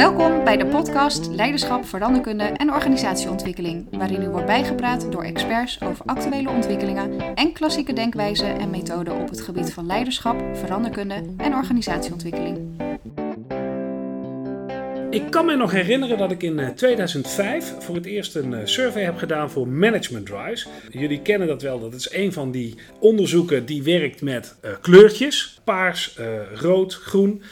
Welkom bij de podcast Leiderschap, Veranderkunde en Organisatieontwikkeling, waarin u wordt bijgepraat door experts over actuele ontwikkelingen en klassieke denkwijzen en methoden op het gebied van leiderschap, veranderkunde en organisatieontwikkeling. Ik kan me nog herinneren dat ik in 2005 voor het eerst een survey heb gedaan voor Management Drives. Jullie kennen dat wel, dat is een van die onderzoeken die werkt met uh, kleurtjes. Paars, rood, groen.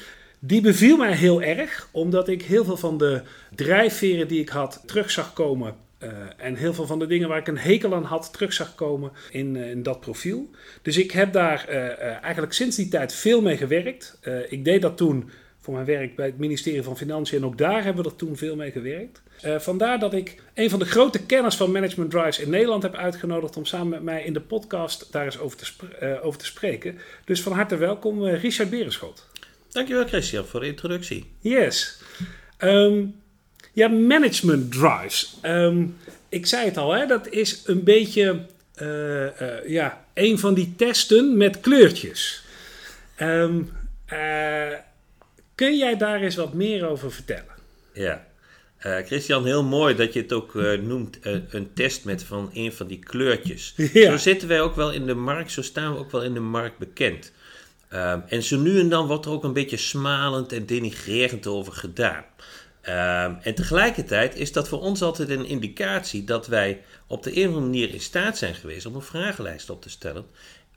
Die beviel mij heel erg, omdat ik heel veel van de drijfveren die ik had terug zag komen. Uh, en heel veel van de dingen waar ik een hekel aan had terug zag komen in, uh, in dat profiel. Dus ik heb daar uh, eigenlijk sinds die tijd veel mee gewerkt. ik deed dat toen voor mijn werk bij het ministerie van Financiën en ook daar hebben we er toen veel mee gewerkt. vandaar dat ik een van de grote kenners van Management Drives in Nederland heb uitgenodigd om samen met mij in de podcast daar eens over te, over te spreken. Dus van harte welkom, Richard Berenschot. Dankjewel Christian voor de introductie. Yes. Um, ja, management drives. Um, ik zei het al, hè, dat is een beetje uh, uh, ja, een van die testen met kleurtjes. Um, uh, kun jij daar eens wat meer over vertellen? Ja. Christian, heel mooi dat je het ook noemt, een test met van een van die kleurtjes. Ja. Zo zitten wij ook wel in de markt, zo staan we ook wel in de markt bekend. Um, en zo nu en dan wordt er ook een beetje smalend en denigrerend over gedaan. Um, en tegelijkertijd is dat voor ons altijd een indicatie dat wij op de een of andere manier in staat zijn geweest om een vragenlijst op te stellen.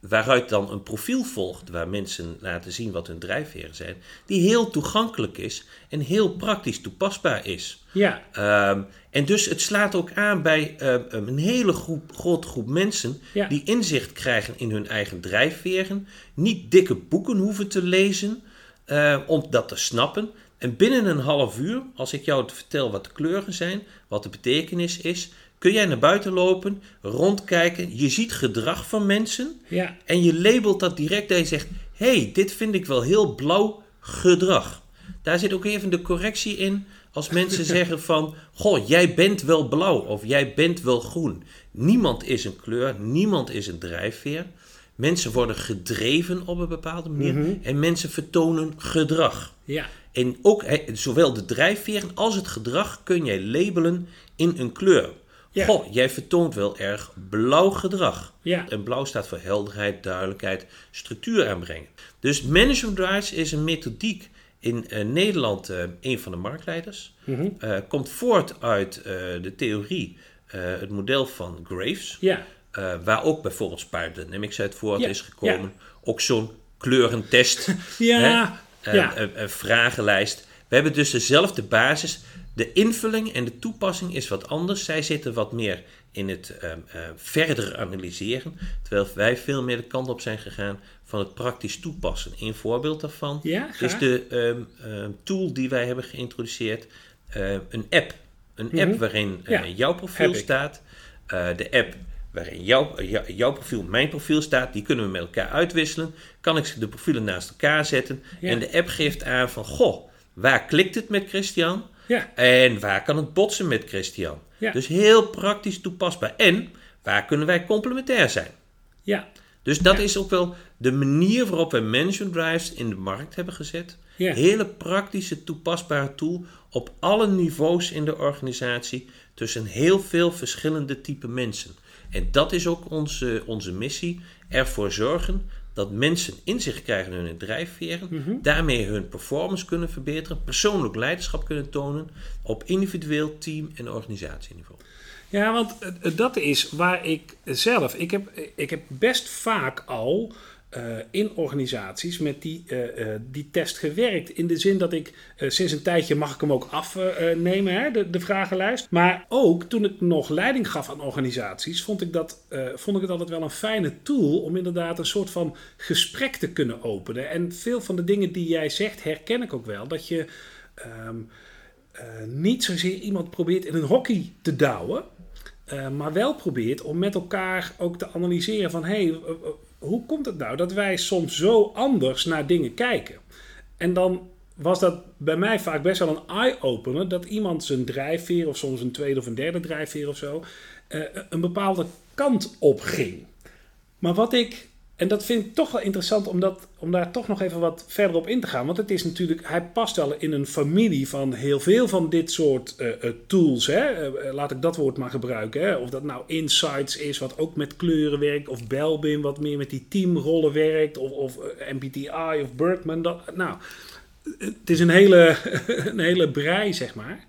Waaruit dan een profiel volgt waar mensen laten zien wat hun drijfveren zijn, die heel toegankelijk is en heel praktisch toepasbaar is. Ja. Um, en dus het slaat ook aan bij uh, een hele groep, grote groep mensen ja. die inzicht krijgen in hun eigen drijfveren, niet dikke boeken hoeven te lezen uh, om dat te snappen. En binnen een half uur, als ik jou vertel wat de kleuren zijn, wat de betekenis is, kun jij naar buiten lopen, rondkijken, je ziet gedrag van mensen ja. en je labelt dat direct en je zegt, hey, dit vind ik wel heel blauw gedrag. Daar zit ook even de correctie in als mensen zeggen van, goh, jij bent wel blauw of jij bent wel groen. Niemand is een kleur, niemand is een drijfveer. Mensen worden gedreven op een bepaalde manier mm -hmm. en mensen vertonen gedrag. Ja. En ook zowel de drijfveren als het gedrag kun jij labelen in een kleur. Ja. Goh, jij vertoont wel erg blauw gedrag. Ja. En blauw staat voor helderheid, duidelijkheid, structuur aanbrengen. Dus Management Drives is een methodiek in uh, Nederland uh, een van de marktleiders. Mm -hmm. uh, komt voort uit de theorie, het model van Graves. Ja. waar ook bijvoorbeeld Spider Dynamics uit voort ja. is gekomen. Ja. Ook zo'n kleurentest. ja. Hè? ja. Een, een vragenlijst. We hebben dus dezelfde basis. De invulling en de toepassing is wat anders. Zij zitten wat meer in het uh, uh, verder analyseren. Terwijl wij veel meer de kant op zijn gegaan van het praktisch toepassen. Een voorbeeld daarvan ja, is de uh, tool die wij hebben geïntroduceerd. een app. Een app Mm -hmm. waarin eh, ja. jouw profiel staat. Eh, de app waarin jouw, jou, jouw profiel, mijn profiel staat, die kunnen we met elkaar uitwisselen. Kan ik de profielen naast elkaar zetten. Ja. En de app geeft aan van, goh, waar klikt het met Christian? Ja. En waar kan het botsen met Christian? Ja. Dus heel praktisch toepasbaar. En waar kunnen wij complementair zijn? Ja. Dus dat Ja. is ook wel de manier waarop wij management drives in de markt hebben gezet. Ja. Hele praktische, toepasbare tool op alle niveaus in de organisatie tussen heel veel verschillende type mensen. En dat is ook onze, onze missie: ervoor zorgen dat mensen inzicht krijgen in hun drijfveren, Mhm. daarmee hun performance kunnen verbeteren, persoonlijk leiderschap kunnen tonen op individueel, team en organisatieniveau. Ja, want dat is waar ik zelf. Ik heb, ik heb best vaak al uh, in organisaties met die, uh, die test gewerkt. In de zin dat ik sinds een tijdje mag ik hem ook afnemen, de, de vragenlijst. Maar ook toen ik nog leiding gaf aan organisaties, vond ik, dat, vond ik het altijd wel een fijne tool om inderdaad een soort van gesprek te kunnen openen. En veel van de dingen die jij zegt, herken ik ook wel. Dat je. Um, niet zozeer iemand probeert in een hockey te douwen. Maar wel probeert om met elkaar ook te analyseren van... hé, hey, hoe komt het nou dat wij soms zo anders naar dingen kijken? En dan was dat bij mij vaak best wel een eye-opener... dat iemand zijn drijfveer of soms een tweede of een derde drijfveer of zo... een bepaalde kant op ging. Maar wat ik en dat vind ik toch wel interessant om, daar toch nog even wat verder op in te gaan. Want het is natuurlijk, hij past wel in een familie van heel veel van dit soort uh, uh, tools. Hè? Uh, laat ik dat woord maar gebruiken. Hè? Of dat nou Insights is, wat ook met kleuren werkt. Of Belbin, wat meer met die teamrollen werkt. Of, of MBTI of Berkman. Dat, nou, het is een hele, een hele brei, zeg maar.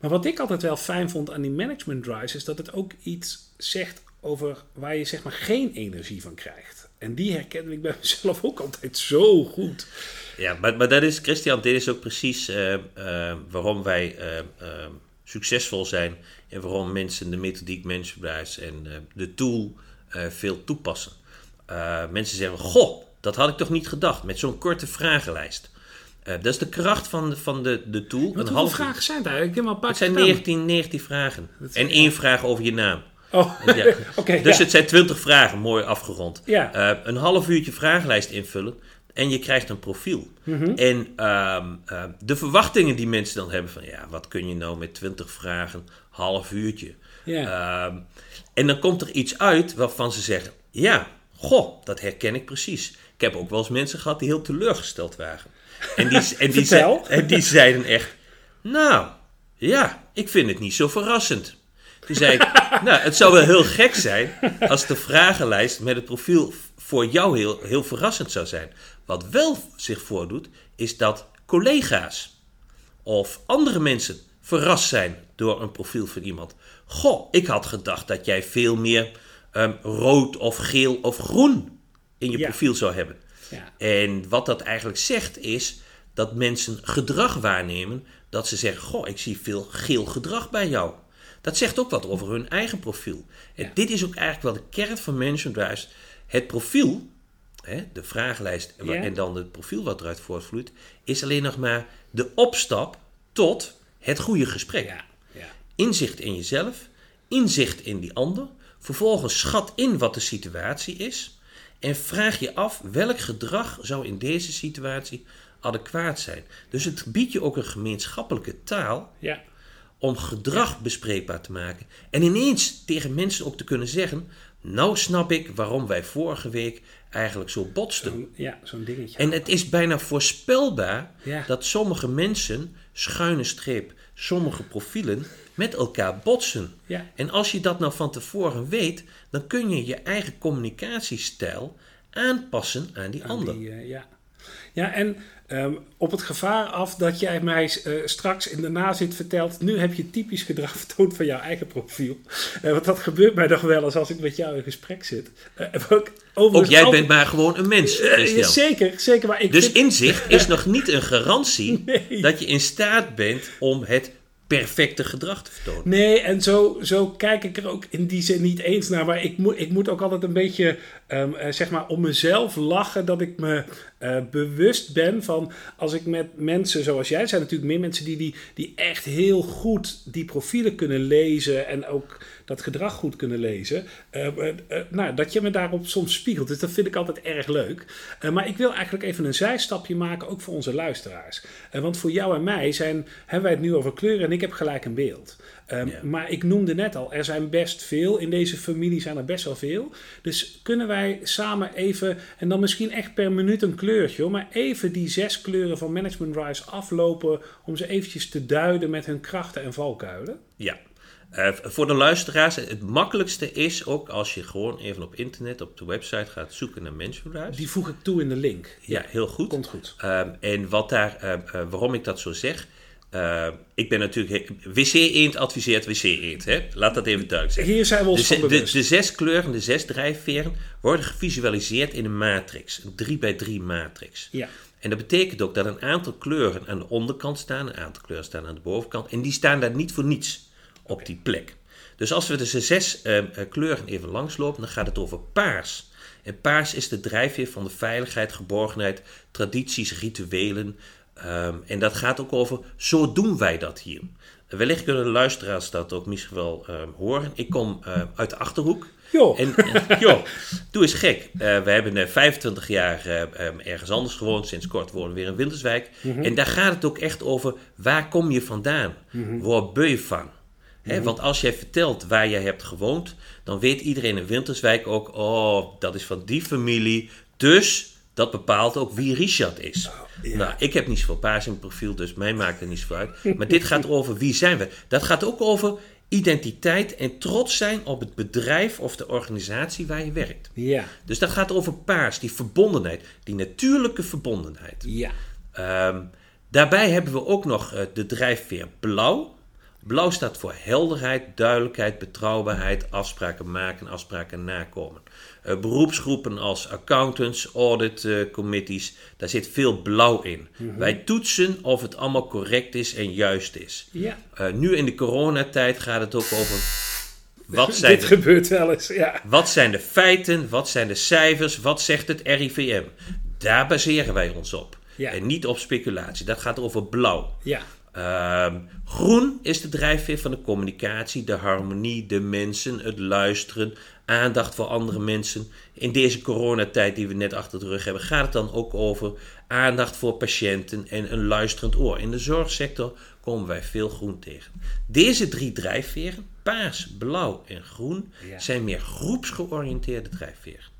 Maar wat ik altijd wel fijn vond aan die management drives, is dat het ook iets zegt over waar je zeg maar geen energie van krijgt. En die herken ik bij mezelf ook altijd zo goed. Ja, maar, maar dat is, Christian, dit is ook precies uh, uh, waarom wij uh, succesvol zijn en waarom mensen de methodiek Management en de tool veel toepassen. mensen zeggen, goh, dat had ik toch niet gedacht met zo'n korte vragenlijst. dat is de kracht van, van de, de tool. Wat hoeveel vragen zijn daar? Ik heb maar een paar Het zijn 19, 19 vragen. En één vraag over je naam. Oh, ja. okay, dus ja. het zijn 20 vragen, mooi afgerond. Ja. Uh, een half uurtje vragenlijst invullen en je krijgt een profiel. Mm -hmm. En um, uh, de verwachtingen die mensen dan hebben van, ja, wat kun je nou met 20 vragen, half uurtje. Ja. Um, en dan komt er iets uit waarvan ze zeggen, ja, goh, dat herken ik precies. Ik heb ook wel eens mensen gehad die heel teleurgesteld waren. En die, en die zeiden echt, nou, ja, ik vind het niet zo verrassend. Toen zei ik, nou, het zou wel heel gek zijn als de vragenlijst met het profiel voor jou heel, heel verrassend zou zijn. Wat wel zich voordoet, is dat collega's of andere mensen verrast zijn door een profiel van iemand. Goh, ik had gedacht dat jij veel meer um, rood of geel of groen in je Ja. profiel zou hebben. Ja. En wat dat eigenlijk zegt is dat mensen gedrag waarnemen. Dat ze zeggen, goh, ik zie veel geel gedrag bij jou. Dat zegt ook wat over hun eigen profiel. En Ja. dit is ook eigenlijk wel de kern van Management Drives. Het profiel, hè, de vragenlijst en wa- Ja. en dan het profiel wat eruit voortvloeit, is alleen nog maar de opstap tot het goede gesprek. Ja. Inzicht in jezelf, inzicht in die ander. Vervolgens schat in wat de situatie is. En vraag je af welk gedrag zou in deze situatie adequaat zijn. Dus het biedt je ook een gemeenschappelijke taal Ja. Om gedrag bespreekbaar te maken. En ineens tegen mensen ook te kunnen zeggen: Nou snap ik waarom wij vorige week eigenlijk zo botsten. Ja, zo'n dingetje. En het is bijna voorspelbaar Ja. dat sommige mensen, schuine streep, sommige profielen, met elkaar botsen. Ja. En als je dat nou van tevoren weet, dan kun je je eigen communicatiestijl aanpassen aan die Aan ander. die, eh, ja. Ja, en ehm, op het gevaar af dat jij mij eh, straks in de nazit vertelt... nu heb je typisch gedrag vertoond van jouw eigen profiel. Eh, want dat gebeurt mij nog wel eens als ik met jou in gesprek zit. Eh, ook, jij bent maar gewoon een mens, zeker, zeker. Maar ik Dus vind- inzicht is nog niet een garantie Nee. dat je in staat bent om het perfecte gedrag te vertonen. Nee, en zo, zo kijk ik er ook in die zin niet eens naar. Maar ik moet, ik moet ook altijd een beetje, ehm, eh, zeg maar, om mezelf lachen. Dat ik me eh, bewust ben van als ik met mensen zoals jij, zijn natuurlijk meer mensen die, die, die echt heel goed die profielen kunnen lezen. En ook dat gedrag goed kunnen lezen. eh, eh, eh, nou, dat je me daarop soms spiegelt. Dus dat vind ik altijd erg leuk. Maar ik wil eigenlijk even een zijstapje maken, ook voor onze luisteraars. Want voor jou en mij zijn, hebben wij het nu over kleuren en ik heb gelijk een beeld. Maar ik noemde net al, er zijn best veel. In deze familie zijn er best wel veel. Dus kunnen wij samen even, en dan misschien echt per minuut een kleurtje, hoor, maar even die zes kleuren van Management Drives aflopen om ze eventjes te duiden met hun krachten en valkuilen? Ja. Eh, voor de luisteraars, het makkelijkste is ook als je gewoon even op internet, op de website gaat zoeken naar Menschenhuis. Die voeg ik toe in de link. Ja, heel goed. Komt goed. Ehm, en wat daar, ehm, eh, waarom ik dat zo zeg. ehm, ik ben natuurlijk. WC Eend adviseert WC Eend. Hè? Laat dat even duidelijk zijn. Hier zijn we ons De, van de, de zes kleuren, de zes drijfveren, worden gevisualiseerd in een matrix. Een 3 bij 3 matrix. ja. En dat betekent ook dat een aantal kleuren aan de onderkant staan, een aantal kleuren staan aan de bovenkant. En die staan daar niet voor niets op die plek. Dus als we de zes eh, kleuren even langslopen, dan gaat het over paars. En paars is de drijfveer van de veiligheid, geborgenheid, tradities, rituelen. Ehm, en dat gaat ook over, zo doen wij dat hier. Wellicht kunnen de luisteraars dat ook misschien wel ehm, horen. Ik kom eh, uit de Achterhoek. Joh. En, eh, joh, doe eens gek. We hebben eh, 25 jaar ergens anders gewoond. Sinds kort wonen we weer in Winterswijk. En daar gaat het ook echt over, waar kom je vandaan? Waar ben je van? Hè? Want als jij vertelt waar jij hebt gewoond, dan weet iedereen in Winterswijk ook, oh, dat is van die familie. Dus dat bepaalt ook wie Richard is. Nou, ik heb niet zoveel paars in profiel, dus mij maakt er niet zoveel uit. Maar dit gaat over wie zijn we. Dat gaat ook over identiteit en trots zijn op het bedrijf of de organisatie waar je werkt. Ja. Dus dat gaat over paars, die verbondenheid, die natuurlijke verbondenheid. Ja. Ehm, daarbij hebben we ook nog eh, de drijfveer blauw. Blauw staat voor helderheid, duidelijkheid, betrouwbaarheid, afspraken maken, afspraken nakomen. Uh, beroepsgroepen als accountants, audit uh, committees, daar zit veel blauw in. Mhm. Wij toetsen of het allemaal correct is en juist is. Ja. Uh, nu in de coronatijd gaat het ook over wat zijn, Dit de, gebeurt wel eens, ja. wat zijn de feiten, wat zijn de cijfers, wat zegt het RIVM. Daar baseren wij ons op. Ja. En niet op speculatie. Dat gaat over blauw. Ja. Ehm, groen is de drijfveer van de communicatie, de harmonie, de mensen, het luisteren, aandacht voor andere mensen. In deze coronatijd die we net achter de rug hebben, gaat het dan ook over aandacht voor patiënten en een luisterend oor. In de zorgsector komen wij veel groen tegen. Deze drie drijfveren, paars, blauw en groen, Ja. zijn meer groepsgeoriënteerde drijfveren.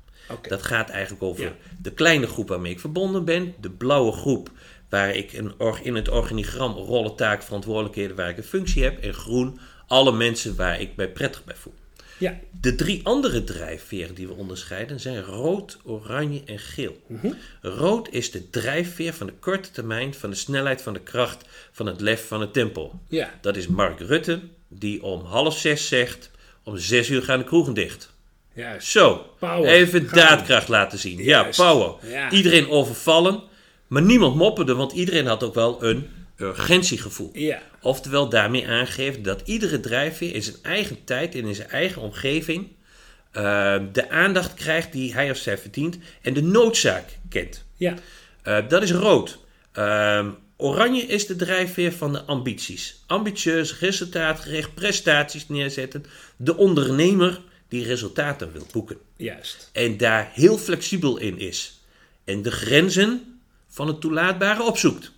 Dat gaat eigenlijk over Ja. de kleine groep waarmee ik verbonden ben, de blauwe groep waar ik een in het organigram rollen, taak, verantwoordelijkheden waar ik een functie heb, en groen alle mensen waar ik mij prettig bij voel. Ja. De drie andere drijfveren die we onderscheiden zijn rood, oranje en geel. Rood is de drijfveer van de korte termijn, van de snelheid, van de kracht, van het lef, van het tempo. Ja. Dat is Mark Rutte, die om half zes zegt: om zes uur gaan de kroegen dicht. Juist. Zo, Power. even Gaan. daadkracht laten zien. Ja, power. Ja. Iedereen overvallen, maar niemand mopperde, want iedereen had ook wel een urgentiegevoel. Ja. Oftewel daarmee aangeven dat iedere drijfveer in zijn eigen tijd en in zijn eigen omgeving eh, de aandacht krijgt die hij of zij verdient en de noodzaak kent. Ja. Eh, dat is rood. Ehm, oranje is de drijfveer van de ambities. Ambitieus, resultaatgericht, prestaties neerzetten. De ondernemer die resultaten wil boeken. Juist. En daar heel flexibel in is. En de grenzen van het toelaatbare opzoekt.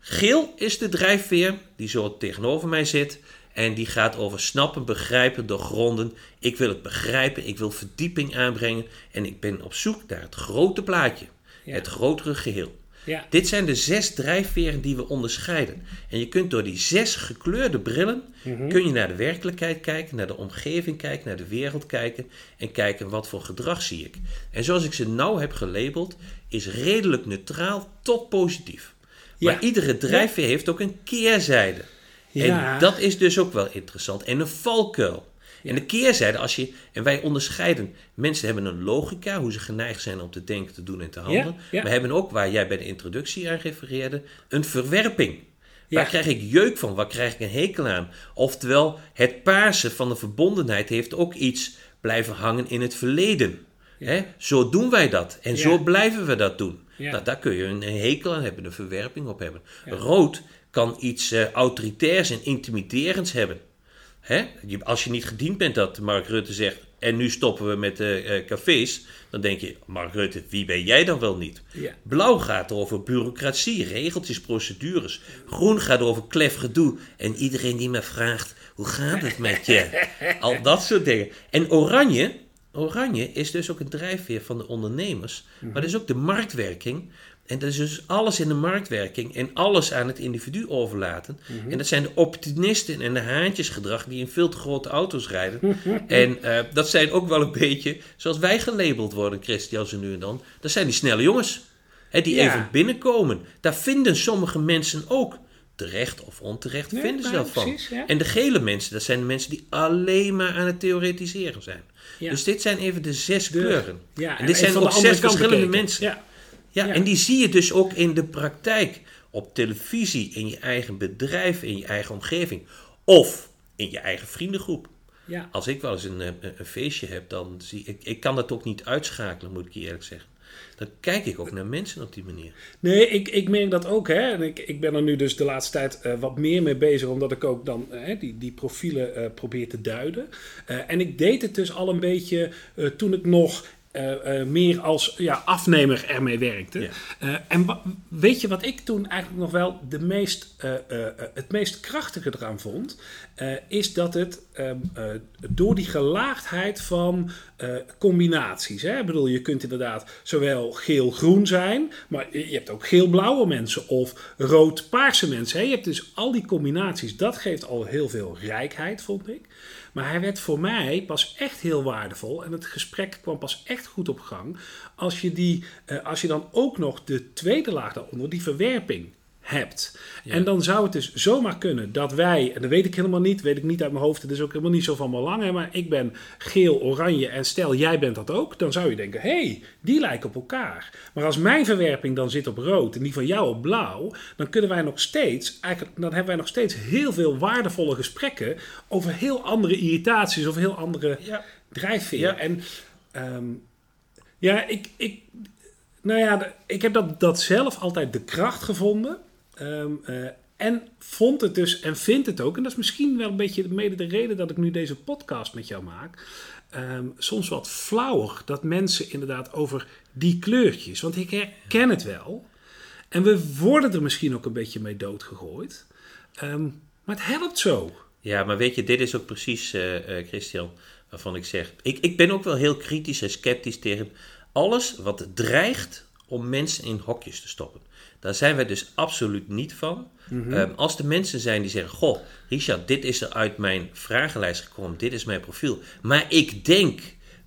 Geel is de drijfveer die zo tegenover mij zit. En die gaat over snappen, begrijpen, doorgronden. Ik wil het begrijpen, ik wil verdieping aanbrengen. En ik ben op zoek naar het grote plaatje. Ja. Het grotere geheel. Ja. Dit zijn de zes drijfveren die we onderscheiden. En je kunt door die zes gekleurde brillen, kun je naar de werkelijkheid kijken, naar de omgeving kijken, naar de wereld kijken en kijken wat voor gedrag zie ik. En zoals ik ze nou heb gelabeld, is redelijk neutraal tot positief. Ja. Maar iedere drijfveer heeft ook een keerzijde. Ja. En dat is dus ook wel interessant. En een valkuil. En de keerzijde, als je, en wij onderscheiden, mensen hebben een logica, hoe ze geneigd zijn om te denken, te doen en te handelen. ja. Maar hebben ook, waar jij bij de introductie aan refereerde, een verwerping. Waar krijg ik jeuk van? Waar krijg ik een hekel aan? Oftewel, het paarse van de verbondenheid heeft ook iets blijven hangen in het verleden. Hè? Zo doen wij dat. En zo blijven we dat doen. Nou, daar kun je een, een hekel aan hebben, een verwerping op hebben. Rood kan iets eh, autoritairs en intimiderends hebben. Hè? Je- als je niet gediend bent dat Mark Rutte zegt... en nu stoppen we met de eh, cafés... dan denk je, Mark Rutte, wie ben jij dan wel niet? Ja. Blauw gaat over bureaucratie, regeltjes, procedures. Groen gaat over klef gedoe. En iedereen die me vraagt, hoe gaat het met je? Al dat soort dingen. En oranje, oranje is dus ook een drijfveer van de ondernemers. Maar dat is ook de marktwerking. En dat is dus alles in de marktwerking en alles aan het individu overlaten. En dat zijn de opportunisten en de haantjesgedrag die in veel te grote auto's rijden. en eh, dat zijn ook wel een beetje, zoals wij gelabeld worden, Christian, zo nu en dan. Dat zijn die snelle jongens. Hè, die Ja. even binnenkomen. Daar vinden sommige mensen ook, terecht of onterecht, vinden ze nou, dat van. precies, ja. En de gele mensen, dat zijn de mensen die alleen maar aan het theoretiseren zijn. Ja. Dus dit zijn even de zes De- kleuren. Ja, en dit zijn ook zes verschillende bekeken. mensen. Ja. En die zie je dus ook in de praktijk. Op televisie, in je eigen bedrijf, in je eigen omgeving. Of in je eigen vriendengroep. Ja. Als ik wel eens een, eh, een, een feestje heb, dan zie ik... Ik kan dat ook niet uitschakelen, moet ik je eerlijk zeggen. Dan kijk ik ook naar mensen op die manier. Nee, ik, ik merk dat ook. Hè. En ik, ik ben er nu dus de laatste tijd eh, wat meer mee bezig, omdat ik ook dan eh, die, die profielen eh, probeer te duiden. En ik deed het dus al een beetje toen ik nog uh, meer als ja, afnemer ermee werkte. en weet je wat ik toen eigenlijk nog wel de meest, het meest krachtige eraan vond? is dat het ehm, door die gelaagdheid van combinaties. Hè? Ik bedoel, je kunt inderdaad zowel geel-groen zijn, maar je hebt ook geel-blauwe mensen of rood-paarse mensen. Hè? Je hebt dus al die combinaties. Dat geeft al heel veel rijkheid, vond ik. Maar hij werd voor mij pas echt heel waardevol. En het gesprek kwam pas echt goed op gang. Als je, die, uh, als je dan ook nog de tweede laag daaronder, die verwerping, hebt. En dan zou het dus zomaar kunnen dat wij, en dat weet ik helemaal niet, weet ik niet uit mijn hoofd, het is ook helemaal niet zo van belang, maar ik ben geel, oranje en stel jij bent dat ook, dan zou je denken, hé, hey, die lijken op elkaar. Maar als mijn verwerping dan zit op rood en die van jou op blauw, dan kunnen wij nog steeds, eigenlijk, dan hebben wij nog steeds heel veel waardevolle gesprekken over heel andere irritaties of heel andere ja. drijfveren. En ehm, ja, ik, ik, nou ja, ik heb dat, dat zelf altijd de kracht gevonden Ehm, eh, en vond het dus, en vindt het ook, en dat is misschien wel een beetje mede de reden dat ik nu deze podcast met jou maak. Ehm, soms wat flauwer dat mensen inderdaad over die kleurtjes, want ik herken het wel. En we worden er misschien ook een beetje mee doodgegooid. Um, maar het helpt zo. Ja, maar weet je, dit is ook precies, uh, Christian, waarvan ik zeg. Ik, ik ben ook wel heel kritisch en sceptisch tegen alles wat dreigt om mensen in hokjes te stoppen. Daar zijn wij dus absoluut niet van. Mhm. Ehm, als er mensen zijn die zeggen: Goh, Richard, dit is er uit mijn vragenlijst gekomen, dit is mijn profiel. Maar ik denk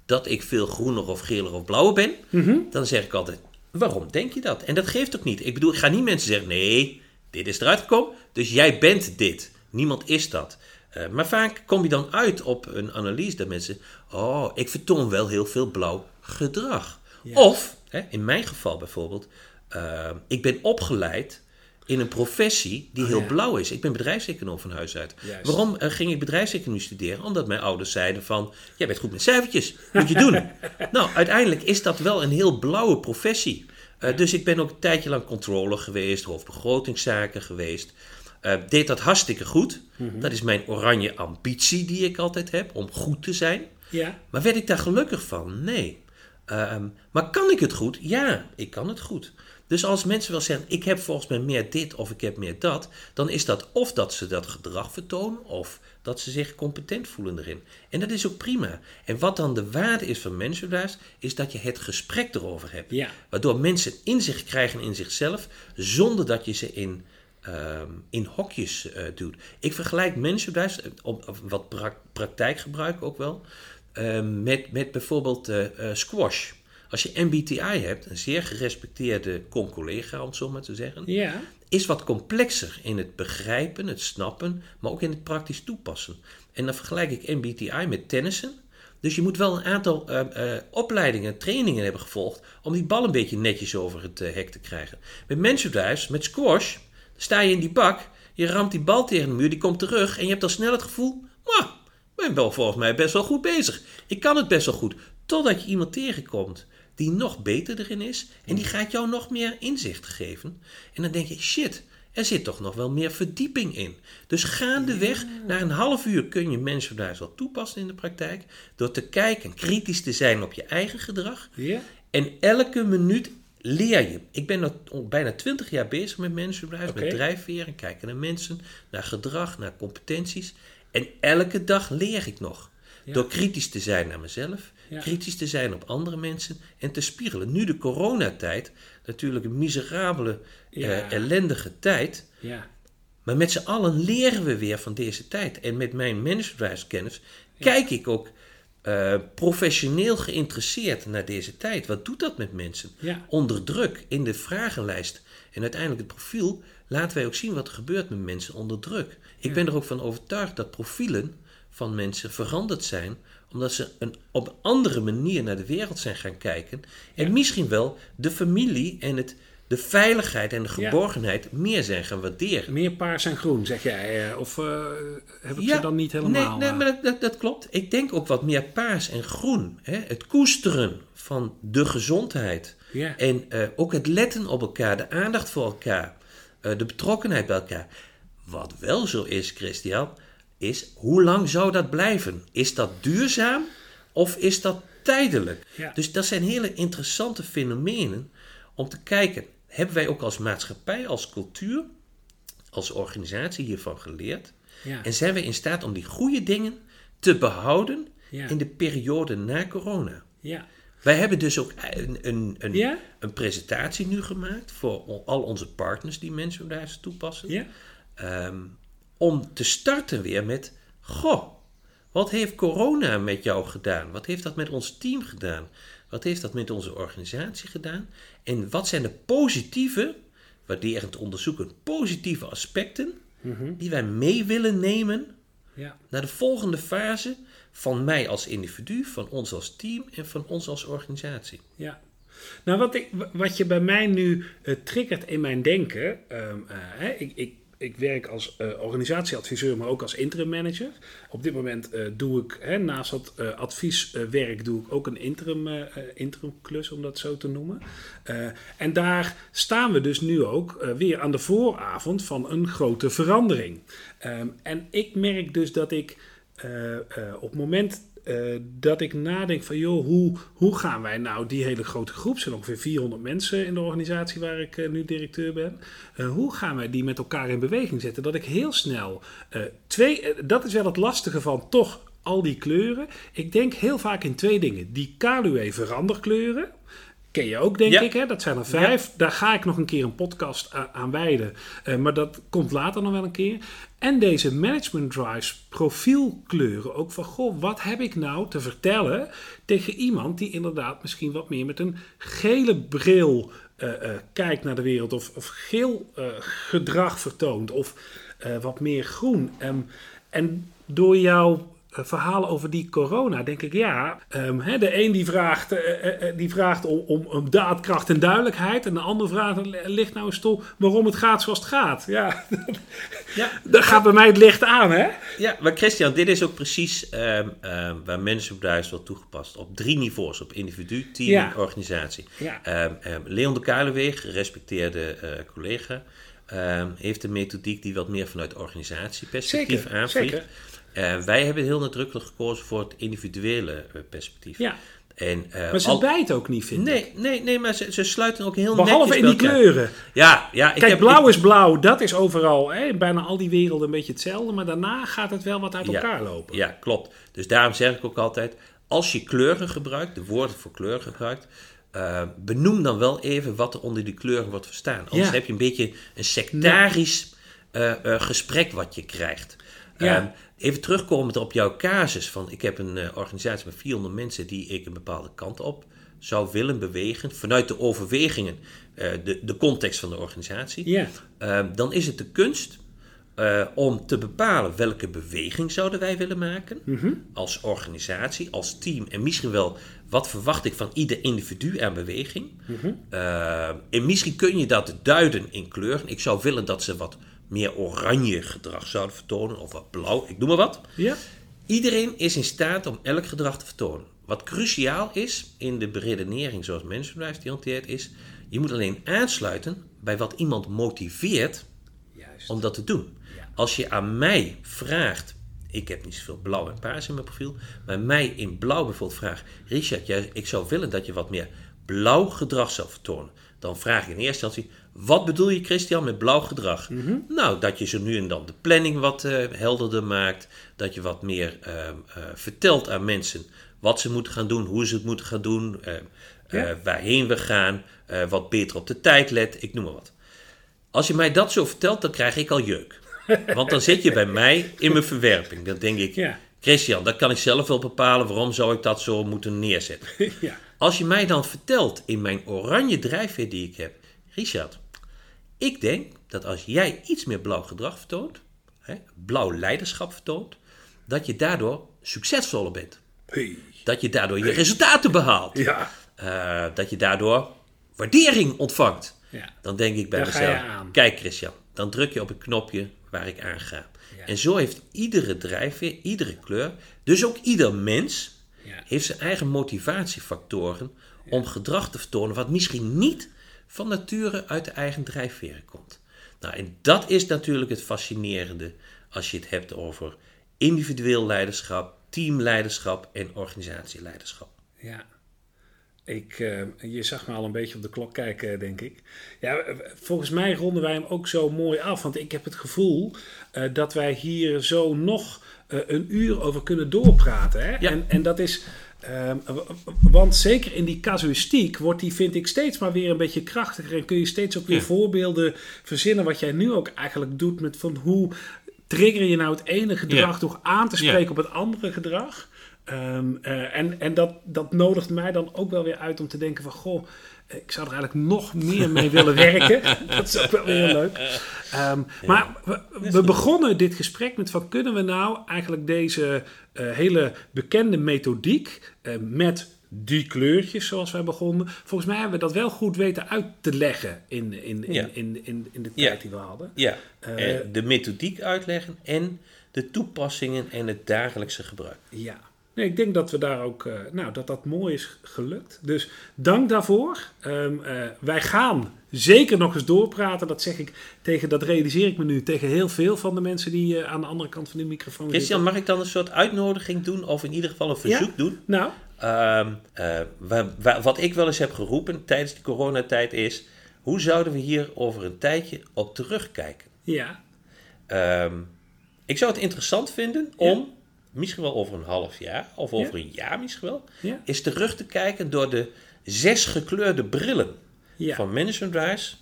dat ik veel groener of geler of blauwer ben. Mhm. Dan zeg ik altijd: Waarom denk je dat? En dat geeft ook niet. Ik bedoel, ik ga niet mensen zeggen: Nee, dit is eruit gekomen, dus jij bent dit. Niemand is dat. Uh, maar vaak kom je dan uit op een analyse dat mensen: Oh, ik vertoon wel heel veel blauw gedrag. Of, hè, in mijn geval bijvoorbeeld, uh, ik ben opgeleid in een professie die oh, heel blauw is. Ik ben bedrijfseconoom van huis uit. Waarom uh, ging ik bedrijfseconomie studeren? Omdat mijn ouders zeiden van, jij bent goed met cijfertjes, moet je doen. nou, uiteindelijk is dat wel een heel blauwe professie. Uh, dus ik ben ook een tijdje lang controller geweest, hoofdbegrotingszaken geweest. Uh, deed dat hartstikke goed. Mm -hmm. Dat is mijn oranje ambitie die ik altijd heb, om goed te zijn. Ja. Maar werd ik daar gelukkig van? Nee. Ehm, maar kan ik het goed? Ja, ik kan het goed. Dus als mensen wel zeggen, ik heb volgens mij meer dit of ik heb meer dat, dan is dat of dat ze dat gedrag vertonen of dat ze zich competent voelen erin. En dat is ook prima. En wat dan de waarde is van mensenwaarde, is dat je het gesprek erover hebt. Ja. Waardoor mensen inzicht krijgen in zichzelf, zonder dat je ze in, ehm, in hokjes uh, doet. Ik vergelijk mensenwaarde, op, wat praktijkgebruik ook wel, met, met bijvoorbeeld uh, squash. Als je MBTI hebt, een zeer gerespecteerde con-collega, om het zo maar te zeggen, ja. is wat complexer in het begrijpen, het snappen, maar ook in het praktisch toepassen. En dan vergelijk ik MBTI met tennissen. Dus je moet wel een aantal uh, uh, opleidingen, trainingen hebben gevolgd om die bal een beetje netjes over het uh, hek te krijgen. Met mensenduis, met squash, sta je in die bak, je ramt die bal tegen de muur, die komt terug en je hebt al snel het gevoel, ik ben wel volgens mij best wel goed bezig. Ik kan het best wel goed. Totdat je iemand tegenkomt die nog beter erin is en die gaat jou nog meer inzicht geven. En dan denk je, shit, er zit toch nog wel meer verdieping in. Dus gaandeweg, ja. na een half uur kun je mensen daar wel toepassen in de praktijk, door te kijken, kritisch te zijn op je eigen gedrag. Ja. En elke minuut leer je. Ik ben al bijna twintig jaar bezig met mensenbedrijf, okay. met drijfveren, kijken naar mensen, naar gedrag, naar competenties. En elke dag leer ik nog. Door kritisch te zijn naar mezelf, kritisch te zijn op andere mensen en te spiegelen. Nu de coronatijd, natuurlijk een miserabele, uh, ellendige tijd. Ja. Maar met z'n allen leren we weer van deze tijd. En met mijn managementkennis kijk ik ook uh, professioneel geïnteresseerd naar deze tijd. Wat doet dat met mensen? Onder druk, in de vragenlijst en uiteindelijk het profiel, laten wij ook zien wat er gebeurt met mensen onder druk. Ik ben er ook van overtuigd dat profielen van mensen veranderd zijn omdat ze een, op een andere manier naar de wereld zijn gaan kijken. En misschien wel de familie en het, de veiligheid en de geborgenheid meer zijn gaan waarderen. Meer paars en groen, zeg jij? Eh, of uh, heb ik ze dan niet helemaal... Nee, nee maar dat, dat, klopt. Ik denk ook wat meer paars en groen. Hè? Het koesteren van de gezondheid. Ja. En uh, ook het letten op elkaar, de aandacht voor elkaar. De betrokkenheid bij elkaar. Wat wel zo is, Christian is hoe lang zou dat blijven? Is dat duurzaam of is dat tijdelijk. Ja. Dus dat zijn hele interessante fenomenen om te kijken. Hebben wij ook als maatschappij, als cultuur, als organisatie hiervan geleerd? Ja. En zijn we in staat om die goede dingen te behouden Ja. in de periode na corona? Ja. Wij hebben dus ook een, een, een, Ja? een presentatie nu gemaakt voor al onze partners die mensen daar toepassen. Ja? Ehm, om te starten weer met: Goh, wat heeft corona met jou gedaan? Wat heeft dat met ons team gedaan? Wat heeft dat met onze organisatie gedaan? En wat zijn de positieve, waarderend onderzoeken, positieve aspecten die wij mee willen nemen Ja. naar de volgende fase van mij als individu, van ons als team en van ons als organisatie? Ja. Nou, wat, ik, wat je bij mij nu eh, triggert in mijn denken. ehm, eh, ik, ik, ik werk als eh, organisatieadviseur, maar ook als interim manager. Op dit moment doe ik, hè, naast dat advieswerk, doe ik ook een interim, interim klus, om dat zo te noemen. En daar staan we dus nu ook weer aan de vooravond van een grote verandering. Ehm, en ik merk dus dat ik op het moment eh, dat ik nadenk van, joh, hoe, hoe gaan wij nou die hele grote groep, zijn ongeveer 400 mensen in de organisatie waar ik eh, nu directeur ben, eh, hoe gaan wij die met elkaar in beweging zetten? Dat ik heel snel eh, twee, eh, dat is wel het lastige van toch al die kleuren. Ik denk heel vaak in twee dingen. Die KLUE veranderkleuren. Ken je ook, denk Ja. ik. Hè? Dat zijn er vijf. Daar ga ik nog een keer een podcast aan wijden. Eh, maar dat komt later nog wel een keer. En deze management drives profielkleuren. Ook van, goh, wat heb ik nou te vertellen tegen iemand die inderdaad misschien wat meer met een gele bril eh, eh, kijkt naar de wereld. Of, of geel gedrag vertoont. Of wat meer groen. Ehm, en door jouw verhalen over die corona, denk ik ja. ehm, hè, de een die vraagt, eh, eh, eh, die vraagt om, om, om daadkracht en duidelijkheid. En de ander vraagt, eh, ligt nou eens toe waarom het gaat zoals het gaat. Ja, Ja, daar gaat bij mij het licht aan, hè? Ja, maar Christian, dit is ook precies ehm, waar mensen op Duits wordt toegepast. Op drie niveaus: op individu, team Ja. en organisatie. Ja. Leon de Kuilenweeg, gerespecteerde eh, collega, heeft een methodiek die wat meer vanuit organisatieperspectief aanvliegt. Eh, wij hebben heel nadrukkelijk gekozen voor het individuele eh, perspectief. Ja. En, eh, Maar ze al- bijt ook niet, vind ik. Nee, nee, nee, maar ze, ze sluiten ook heel Behalve netjes in bij die kleuren. Ja, ja. Ik Kijk, heb, blauw ik- is blauw, dat is overal. Hè? In bijna al die werelden een beetje hetzelfde. Maar daarna gaat het wel wat uit Ja. elkaar lopen. Ja, klopt. Dus daarom zeg ik ook altijd, als je kleuren gebruikt, de woorden voor kleur gebruikt, benoem dan wel even wat er onder die kleuren wordt verstaan. Anders Ja. heb je een beetje een sectarisch gesprek wat je krijgt. Ja. Ehm, even terugkomend op jouw casus van ik heb een eh, organisatie met 400 mensen die ik een bepaalde kant op zou willen bewegen vanuit de overwegingen, eh, de, de context van de organisatie. Ja. Ehm, dan is het de kunst eh, om te bepalen welke beweging zouden wij willen maken als organisatie, als team en misschien wel wat verwacht ik van ieder individu aan beweging. Eh, en misschien kun je dat duiden in kleuren. Ik zou willen dat ze wat meer oranje gedrag zouden vertonen of wat blauw, ik noem maar wat. Ja. Iedereen is in staat om elk gedrag te vertonen. Wat cruciaal is in de beredenering zoals Mensenbedrijf die hanteert is, je moet alleen aansluiten bij wat iemand motiveert Juist. om dat te doen. Als je aan mij vraagt, ik heb niet zoveel blauw en paars in mijn profiel, maar mij in blauw bijvoorbeeld vraagt, Richard, jij, ik zou willen dat je wat meer blauw gedrag zou vertonen. Dan vraag ik in eerste instantie, wat bedoel je Christian met blauw gedrag? Nou, dat je zo nu en dan de planning wat eh, helderder maakt, dat je wat meer eh, eh, vertelt aan mensen wat ze moeten gaan doen, hoe ze het moeten gaan doen, eh, Ja. eh, waarheen we gaan, wat beter op de tijd let, ik noem maar wat. Als je mij dat zo vertelt, dan krijg ik al jeuk. Want dan zit je bij mij in mijn verwerping. Dan denk ik, Ja. Christian, dat kan ik zelf wel bepalen. Waarom zou ik dat zo moeten neerzetten? ja. Als je mij dan vertelt in mijn oranje drijfveer die ik heb, Richard, ik denk dat als jij iets meer blauw gedrag vertoont, hè, blauw leiderschap vertoont, dat je daardoor succesvoller bent. Hey. Dat je daardoor je resultaten behaalt. Ja. Eh, dat je daardoor waardering ontvangt. Ja. Dan denk ik bij Daar mezelf, kijk Christian, dan druk je op het knopje waar ik aan ga. Ja. En zo heeft iedere drijfveer, iedere kleur, dus ook ieder mens, heeft zijn eigen motivatiefactoren om gedrag te vertonen wat misschien niet van nature uit de eigen drijfveren komt. Nou, en dat is natuurlijk het fascinerende als je het hebt over individueel leiderschap, teamleiderschap en organisatieleiderschap. Ja. Ik, uh, je zag me al een beetje op de klok kijken, denk ik. Ja, volgens mij ronden wij hem ook zo mooi af. Want ik heb het gevoel uh, dat wij hier zo nog uh, een uur over kunnen doorpraten. Hè? Ja. En, en dat is. Um, want zeker in die casuïstiek wordt die, vind ik, steeds maar weer een beetje krachtiger. En kun je steeds ook weer Ja. voorbeelden verzinnen. Wat jij nu ook eigenlijk doet met van hoe trigger je nou het ene gedrag Ja. door aan te spreken Ja. op het andere gedrag. Ehm, eh, en en dat, dat nodigt mij dan ook wel weer uit om te denken van... Goh, ik zou er eigenlijk nog meer mee willen werken. dat is ook wel weer heel leuk. Ehm, Maar we, we begonnen dit gesprek met van... kunnen we nou eigenlijk deze eh, hele bekende methodiek... eh, met die kleurtjes zoals wij begonnen... volgens mij hebben we dat wel goed weten uit te leggen... in, in, in, Ja. in, in, in de Ja. tijd die we hadden. Ja, de methodiek uitleggen en de toepassingen en het dagelijkse gebruik. Ja. Nee, ik denk dat we daar ook, eh, nou, dat dat mooi is gelukt. Dus dank daarvoor. Ehm, eh, wij gaan zeker nog eens doorpraten. Dat zeg ik tegen, dat realiseer ik me nu tegen heel veel van de mensen die eh, aan de andere kant van de microfoon Christian, zitten. mag ik dan een soort uitnodiging doen of in ieder geval een verzoek Ja. doen? Nou, Ehm, eh, wa- wa- wat ik wel eens heb geroepen tijdens de coronatijd is... hoe zouden we hier over een tijdje op terugkijken? ja. Ehm, ik zou het interessant vinden om, misschien wel over een half jaar... of over een jaar misschien wel... Ja. eens terug te kijken door de zes gekleurde brillen Ja. van managementwijs.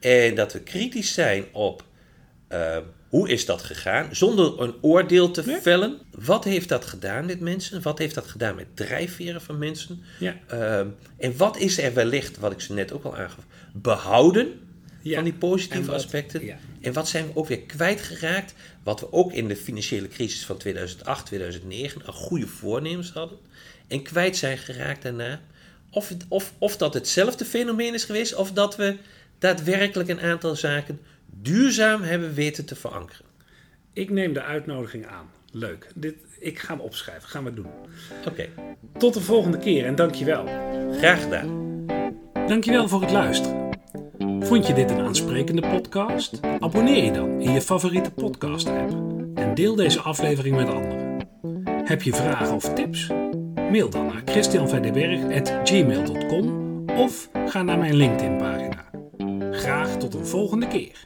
En dat we kritisch zijn op eh, hoe is dat gegaan, zonder een oordeel te vellen. Wat heeft dat gedaan met mensen? Wat heeft dat gedaan met drijfveren van mensen? Ja. Ehm, en wat is er wellicht, wat ik ze net ook al aangaf, behouden Ja. van die positieve wat- aspecten? ja. En wat zijn we ook weer kwijtgeraakt? Wat we ook in de financiële crisis van 2008, 2009 een goede voornemens hadden. En kwijt zijn geraakt daarna. Of, of, of dat hetzelfde fenomeen is geweest. Of dat we daadwerkelijk een aantal zaken duurzaam hebben weten te verankeren. Ik neem de uitnodiging aan. Leuk. Dit, ik ga hem opschrijven. Gaan we doen. Oké, Tot de volgende keer en dankjewel. graag gedaan. Dankjewel voor het luisteren. Vond je dit een aansprekende podcast? Abonneer je dan in je favoriete podcast app en deel deze aflevering met anderen. Heb je vragen of tips? Mail dan naar christianvijdenberg.gmail.com of ga naar mijn LinkedIn pagina. Graag tot een volgende keer.